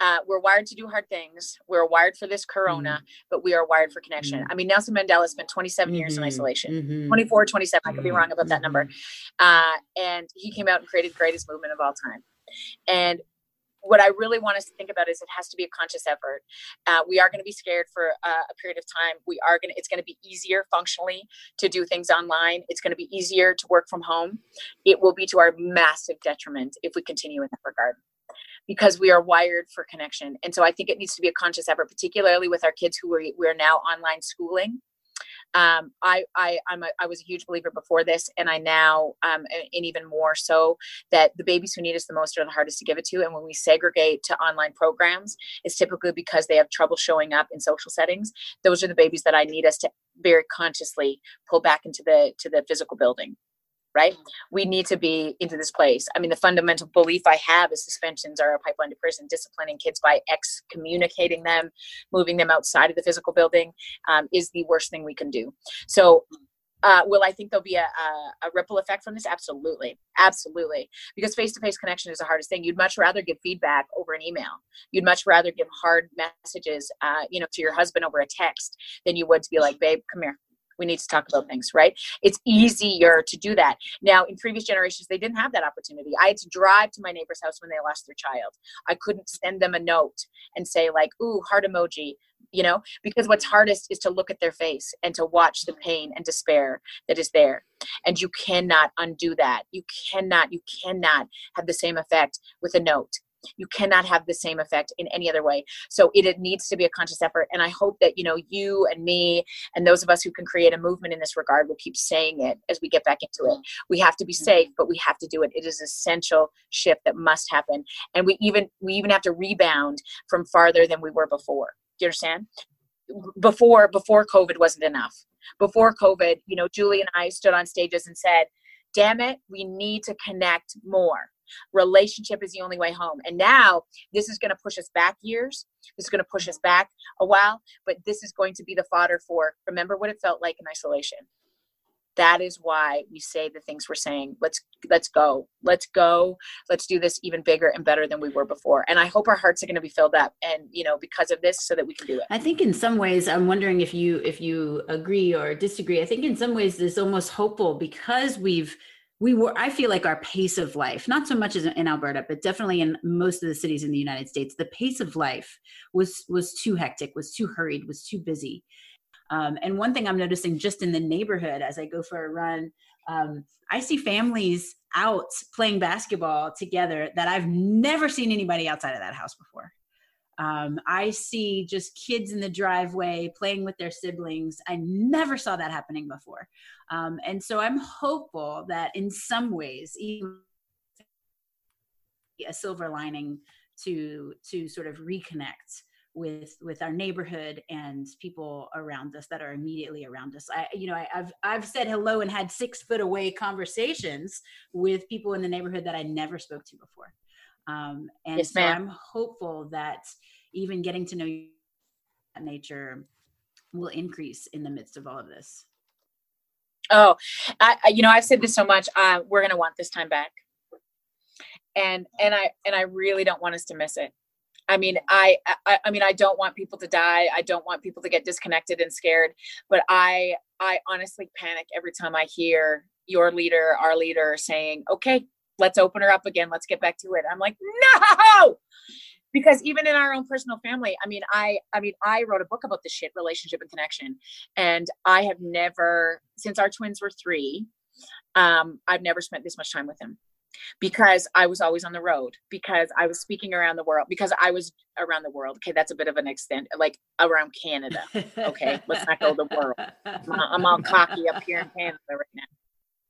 Uh, we're wired to do hard things. We're wired for this corona, mm-hmm. but we are wired for connection. Mm-hmm. I mean, Nelson Mandela spent 27 mm-hmm. years in mm-hmm. isolation, mm-hmm. 24, 27. I could be wrong about that number. Mm-hmm. Uh, and he came out and created the greatest movement of all time. And what I really want us to think about is it has to be a conscious effort. Uh, we are going to be scared for uh, a period of time. We are going to, it's going to be easier functionally to do things online. It's going to be easier to work from home. It will be to our massive detriment if we continue in that regard. Because we are wired for connection. And so I think it needs to be a conscious effort, particularly with our kids who we, we're now online schooling um, I, I, I'm a, I was a huge believer before this, and I now, um, and even more so, that the babies who need us the most are the hardest to give it to. And when we segregate to online programs, it's typically because they have trouble showing up in social settings. Those are the babies that I need us to very consciously pull back into the to the physical building right? We need to be into this place. I mean, the fundamental belief I have is suspensions are a pipeline to prison, disciplining kids by excommunicating them, moving them outside of the physical building um, is the worst thing we can do. So, uh, will I think there'll be a, a, a, ripple effect from this? Absolutely. Absolutely. Because face to face connection is the hardest thing. You'd much rather give feedback over an email. You'd much rather give hard messages, uh, you know, to your husband over a text than you would to be like, babe, come here we need to talk about things right? It's easier to do that. Now in previous generations they didn't have that opportunity. I had to drive to my neighbor's house when they lost their child. I couldn't send them a note and say like ooh heart emoji you know because what's hardest is to look at their face and to watch the pain and despair that is there. And you cannot undo that. You cannot you cannot have the same effect with a note you cannot have the same effect in any other way. So it, it needs to be a conscious effort and i hope that you know you and me and those of us who can create a movement in this regard will keep saying it as we get back into it. We have to be mm-hmm. safe but we have to do it. It is essential shift that must happen and we even we even have to rebound from farther than we were before. Do you understand? Before before covid wasn't enough. Before covid you know julie and i stood on stages and said damn it we need to connect more Relationship is the only way home. And now this is going to push us back years. This is going to push us back a while, but this is going to be the fodder for remember what it felt like in isolation. That is why we say the things we're saying. Let's let's go. Let's go. Let's do this even bigger and better than we were before. And I hope our hearts are going to be filled up and you know because of this so that we can do it. I think in some ways I'm wondering if you if you agree or disagree. I think in some ways this almost hopeful because we've we were i feel like our pace of life not so much as in alberta but definitely in most of the cities in the united states the pace of life was was too hectic was too hurried was too busy. Um, and one thing i'm noticing just in the neighborhood as i go for a run um, i see families out playing basketball together that i've never seen anybody outside of that house before um, I see just kids in the driveway playing with their siblings. I never saw that happening before. Um, and so I'm hopeful that in some ways, even a silver lining to to sort of reconnect with with our neighborhood and people around us that are immediately around us. I you know I, have I've said hello and had six foot away conversations with people in the neighborhood that I never spoke to before. Um, and yes, so I'm hopeful that even getting to know nature will increase in the midst of all of this. Oh, I, you know, I've said this so much. Uh, we're going to want this time back, and and I and I really don't want us to miss it. I mean, I, I, I mean, I don't want people to die. I don't want people to get disconnected and scared. But I, I honestly panic every time I hear your leader, our leader, saying, "Okay, let's open her up again. Let's get back to it. I'm like, no, because even in our own personal family, I mean, I, I mean, I wrote a book about the shit relationship and connection, and I have never, since our twins were three, um, I've never spent this much time with him because I was always on the road, because I was speaking around the world, because I was around the world. Okay, that's a bit of an extent, like around Canada. Okay, let's not go the world. [laughs] I'm all cocky up here in Canada right now.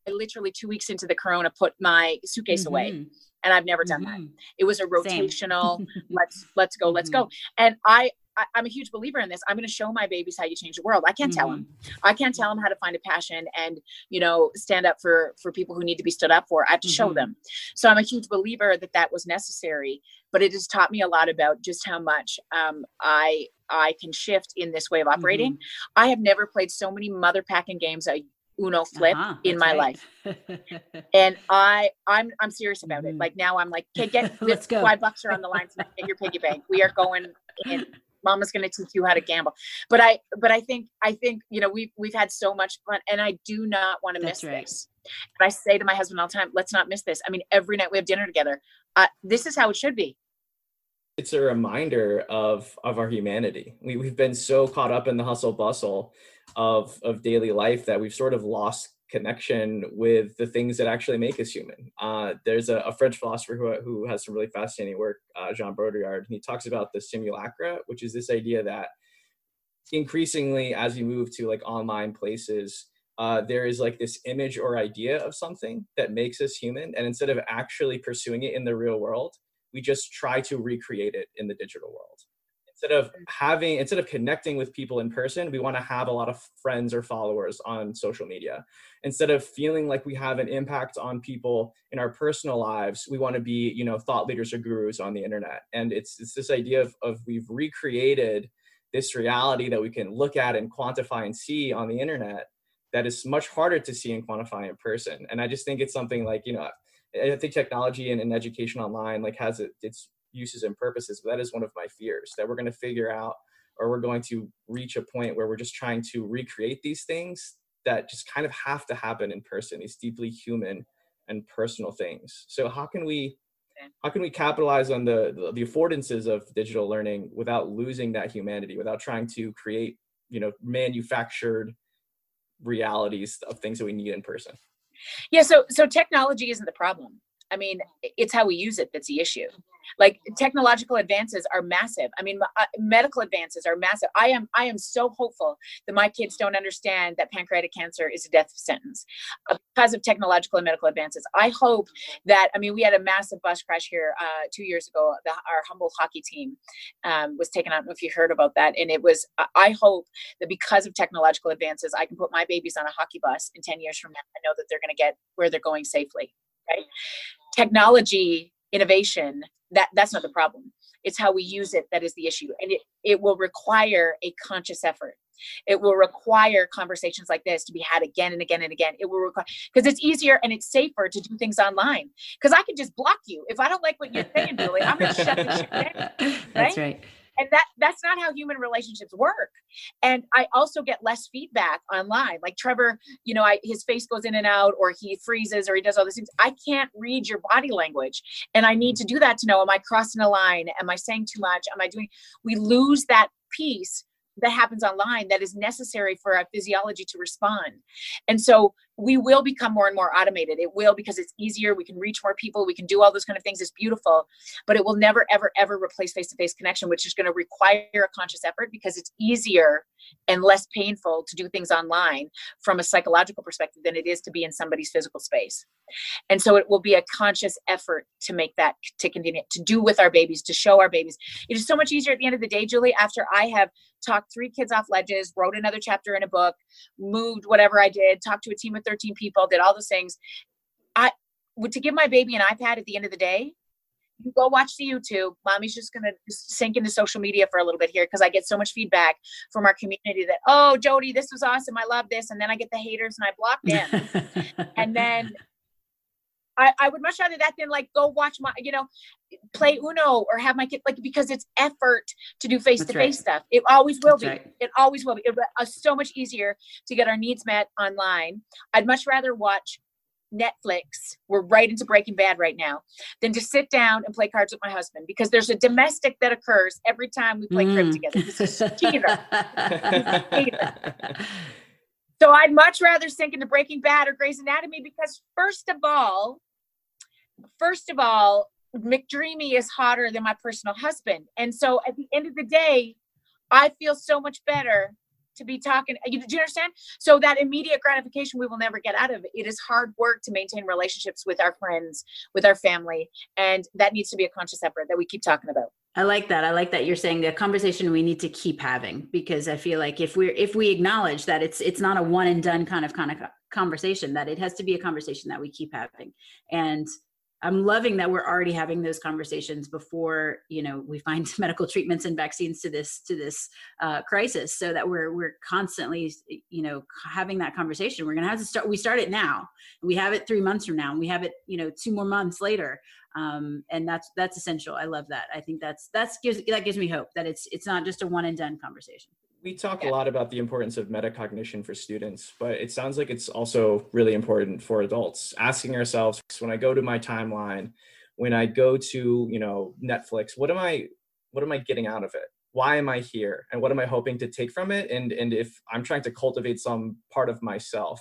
I literally two weeks into the corona put my suitcase mm-hmm. away and I've never done mm-hmm. that. It was a rotational [laughs] let's let's go, let's mm-hmm. go. And I, I am a huge believer in this. I'm going to show my babies how you change the world. I can't tell them. Mm-hmm. I can't tell them how to find a passion and you know stand up for for people who need to be stood up for. I have to show mm-hmm. them. So I'm a huge believer that that was necessary. But it has taught me a lot about just how much um, I I can shift in this way of operating. Mm-hmm. I have never played so many mother packing games a Uno flip uh-huh, in my right. life. [laughs] and I I'm I'm serious about mm-hmm. it. Like now I'm like, okay, get [laughs] let's go. Five bucks are on the line tonight. Get your piggy bank. We are going in. Mama's going to teach you how to gamble. But I but I think I think you know we've we've had so much fun, and I do not want to miss right. this. And I say to my husband all the time, let's not miss this. I mean, every night we have dinner together. Uh, this is how it should be. It's a reminder of of our humanity. We we've been so caught up in the hustle bustle of of daily life that we've sort of lost connection with the things that actually make us human. Uh, there's a, a, French philosopher who, who has some really fascinating work, uh, Jean Baudrillard, and he talks about the simulacra, which is this idea that increasingly as you move to like online places, uh, there is like this image or idea of something that makes us human. And instead of actually pursuing it in the real world, we just try to recreate it in the digital world. Instead of having instead of connecting with people in person we want to have a lot of friends or followers on social media. Instead of feeling like we have an impact on people in our personal lives we want to be you know thought leaders or gurus on the internet. And it's it's this idea of, of we've recreated this reality that we can look at and quantify and see on the internet that is much harder to see and quantify in person. And i just think it's something like you know I think technology and, and education online like has it, its uses and purposes but that is one of my fears that we're going to figure out or we're going to reach a point where we're just trying to recreate these things that just kind of have to happen in person these deeply human and personal things. So how can we how can we capitalize on the the affordances of digital learning without losing that humanity without trying to create you know manufactured realities of things that we need in person yeah so so technology isn't the problem I mean, it's how we use it that's the issue. Like technological advances are massive. I mean, uh, medical advances are massive. I am I am so hopeful that my kids don't understand that pancreatic cancer is a death sentence uh, because of technological and medical advances. I hope that I mean, we had a massive bus crash here uh, two years ago. The, our Humboldt hockey team um, was taken out. I don't know if you heard about that. And it was. I hope that because of technological advances, I can put my babies on a hockey bus in ten years from now. I know that they're going to get where they're going safely right? Technology innovation that that's not the problem. It's how we use it that is the issue and it, it will require a conscious effort. It will require conversations like this to be had again and again and again. It will require because it's easier and it's safer to do things online. Because i can just block you. If i don't like what you're saying Julie, i'm going to shut the shit down right? [laughs] that's right and that that's not how human relationships work. And i also get less feedback online. Like trevor you know I, his face goes in and out or he freezes or he does all these things. I can't read your body language. And i need to do that to know am i crossing a line? Am i saying too much? Am i doing we lose that piece that happens online that is necessary for our physiology to respond. And so we will become more and more automated. It will because it's easier. We can reach more people. We can do all those kind of things. It's beautiful, but it will never, ever, ever replace face to face connection, which is going to require a conscious effort because it's easier and less painful to do things online from a psychological perspective than it is to be in somebody's physical space. And so it will be a conscious effort to make that to continue to do with our babies, to show our babies. It is so much easier at the end of the day, Julie, after I have talked three kids off ledges, wrote another chapter in a book, moved whatever I did, talked to a team of 13 people, did all those things. I would to give my baby an iPad at the end of the day, you go watch the YouTube. Mommy's just gonna sink into social media for a little bit here because I get so much feedback from our community that, oh, Jody, this was awesome. I love this. And then I get the haters and I block them. [laughs] and then I, I would much rather that than like go watch my, you know, play Uno or have my kid like because it's effort to do face to face stuff. It always will That's be. Right. It always will be. It's uh, so much easier to get our needs met online. I'd much rather watch Netflix. We're right into Breaking Bad right now than to sit down and play cards with my husband because there's a domestic that occurs every time we play mm. crib together. This is [laughs] cheater. cheater. [laughs] So I'd much rather sink into Breaking Bad or Grey's Anatomy because first of all, first of all, McDreamy is hotter than my personal husband. And so at the end of the day, I feel so much better to be talking. You, do you understand? So that immediate gratification we will never get out of it. It is hard work to maintain relationships with our friends, with our family, and that needs to be a conscious effort that we keep talking about. I like that. I like that you're saying the conversation we need to keep having because I feel like if we're if we acknowledge that it's it's not a one and done kind of kind of conversation that it has to be a conversation that we keep having and I'm loving that we're already having those conversations before you know we find [laughs] medical treatments and vaccines to this to this uh, crisis, so that we're we're constantly you know having that conversation. We're gonna have to start. We start it now. We have it three months from now, and we have it you know two more months later. Um, and that's that's essential. I love that. I think that's that's gives that gives me hope that it's it's not just a one and done conversation we talk yeah. a lot about the importance of metacognition for students, but it sounds like it's also really important for adults. Asking ourselves when I go to my timeline, when I go to, you know, Netflix, what am I what am I getting out of it? Why am I here? And what am I hoping to take from it? And and if I'm trying to cultivate some part of myself,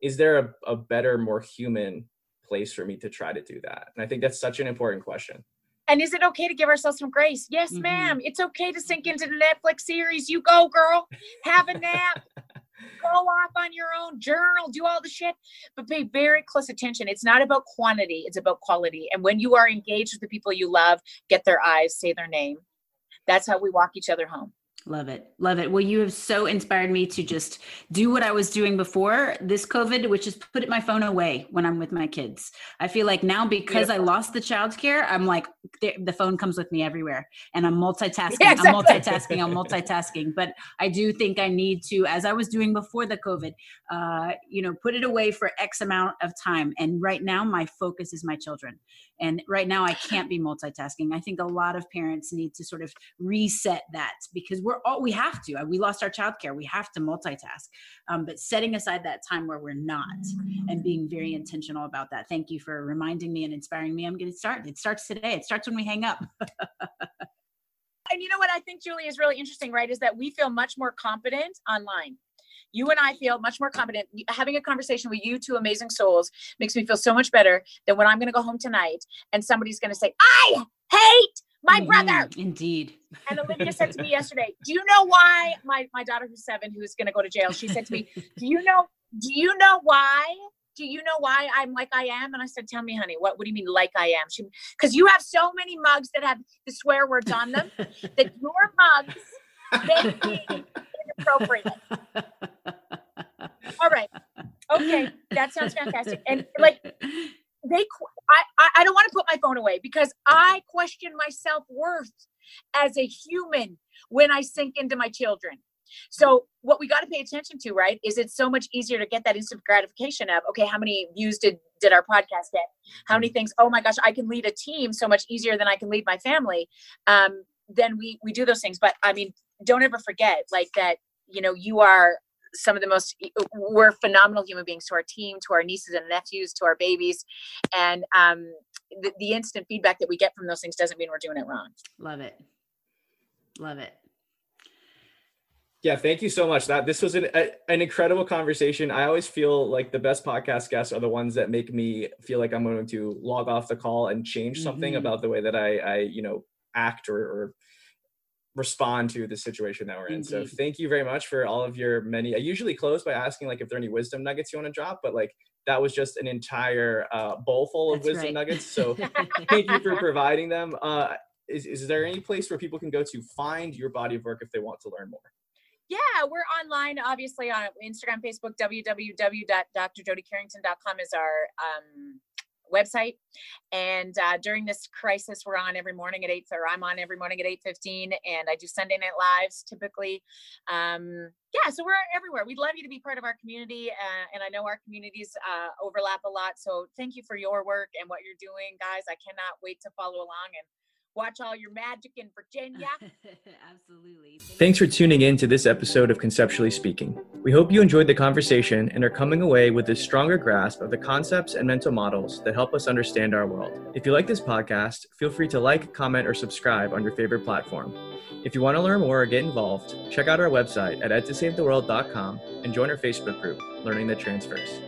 is there a, a better, more human place for me to try to do that? And I think that's such an important question. And is it okay to give ourselves some grace? Yes, mm-hmm. ma'am. It's okay to sink into the Netflix series. You go, girl. Have a nap. [laughs] go off on your own journal, do all the shit, but pay very close attention. It's not about quantity, it's about quality. And when you are engaged with the people you love, get their eyes, say their name. That's how we walk each other home. Love it. Love it. Well, you have so inspired me to just do what I was doing before this COVID, which is put my phone away when I'm with my kids. I feel like now because Beautiful. I lost the childcare, I'm like, the, the, phone comes with me everywhere and I'm [laughs] multitasking. Yeah, exactly. I'm multitasking. I'm multitasking. But I do think I need to, as I was doing before the COVID, uh, you know, put it away for X amount of time. And right now, my focus is my children. And right now, I [laughs] can't be multitasking. I think a lot of parents need to sort of reset that because we're all, we have to. We lost our childcare. We have to multitask. Um, but setting aside that time where we're not and being very intentional about that. Thank you for reminding me and inspiring me. I'm going to start. It starts today, it starts when we hang up. and you know what I think, Julie, is really interesting, right? Is that we feel much more confident online you and I feel much more confident. Having a conversation with you two amazing souls makes me feel so much better than when I'm going to go home tonight and somebody's going to say, I hate my mm-hmm. brother. Indeed. And Olivia said to me [laughs] yesterday, Do you know why my, my daughter who's seven, who's going to go to jail, she said to me, [laughs] Do you know, do you know why? Do you know why I'm like I am? And I said, Tell me, honey, what, what do you mean like I am? She because you have so many mugs that have the swear words on them that [laughs] your mugs make me inappropriate. All right. Okay. That sounds fantastic. And [laughs] like they I, I don't want to put my phone away because I question my self-worth as a human when I sink into my children. So what we got to pay attention to, right, is it's so much easier to get that instant gratification of, okay, how many views did did our podcast get? How many things? Oh my gosh, I can lead a team so much easier than I can lead my family. Um, then we we do those things. But I mean, don't ever forget like that. You know, you are some of the most we're phenomenal human beings to our team to our nieces and nephews to our babies and um, the, the instant feedback that we get from those things doesn't mean we're doing it wrong love it love it yeah, thank you so much. That this was an a, an incredible conversation. I always feel like the best podcast guests are the ones that make me feel like I'm going to log off the call and change something mm-hmm. about the way that I, I you know, act or, or respond to the situation that we're in. Indeed. So thank you very much for all of your many. I usually close by asking like if there are any wisdom nuggets you want to drop, but like that was just an entire uh, bowl full of That's wisdom right. nuggets. So [laughs] thank you for providing them. Uh, is, is there any place where people can go to find your body of work if they want to learn more? Yeah, we're online, obviously on Instagram, Facebook, www.drjodycarrington.com is our um, website. And uh, during this crisis, we're on every morning at eight, or I'm on every morning at eight fifteen, and I do Sunday night lives typically. Um, yeah, so we're everywhere. We'd love you to be part of our community, uh, and I know our communities uh, overlap a lot. So thank you for your work and what you're doing, guys. I cannot wait to follow along and watch all your magic in Virginia. [laughs] Absolutely. Thanks for tuning in to this episode of Conceptually Speaking. We hope you enjoyed the conversation and are coming away with a stronger grasp of the concepts and mental models that help us understand our world. If you like this podcast, feel free to like, comment, or subscribe on your favorite platform. If you want to learn more or get involved, check out our website at edtosavetheworld.com and join our Facebook group, Learning That Transfers.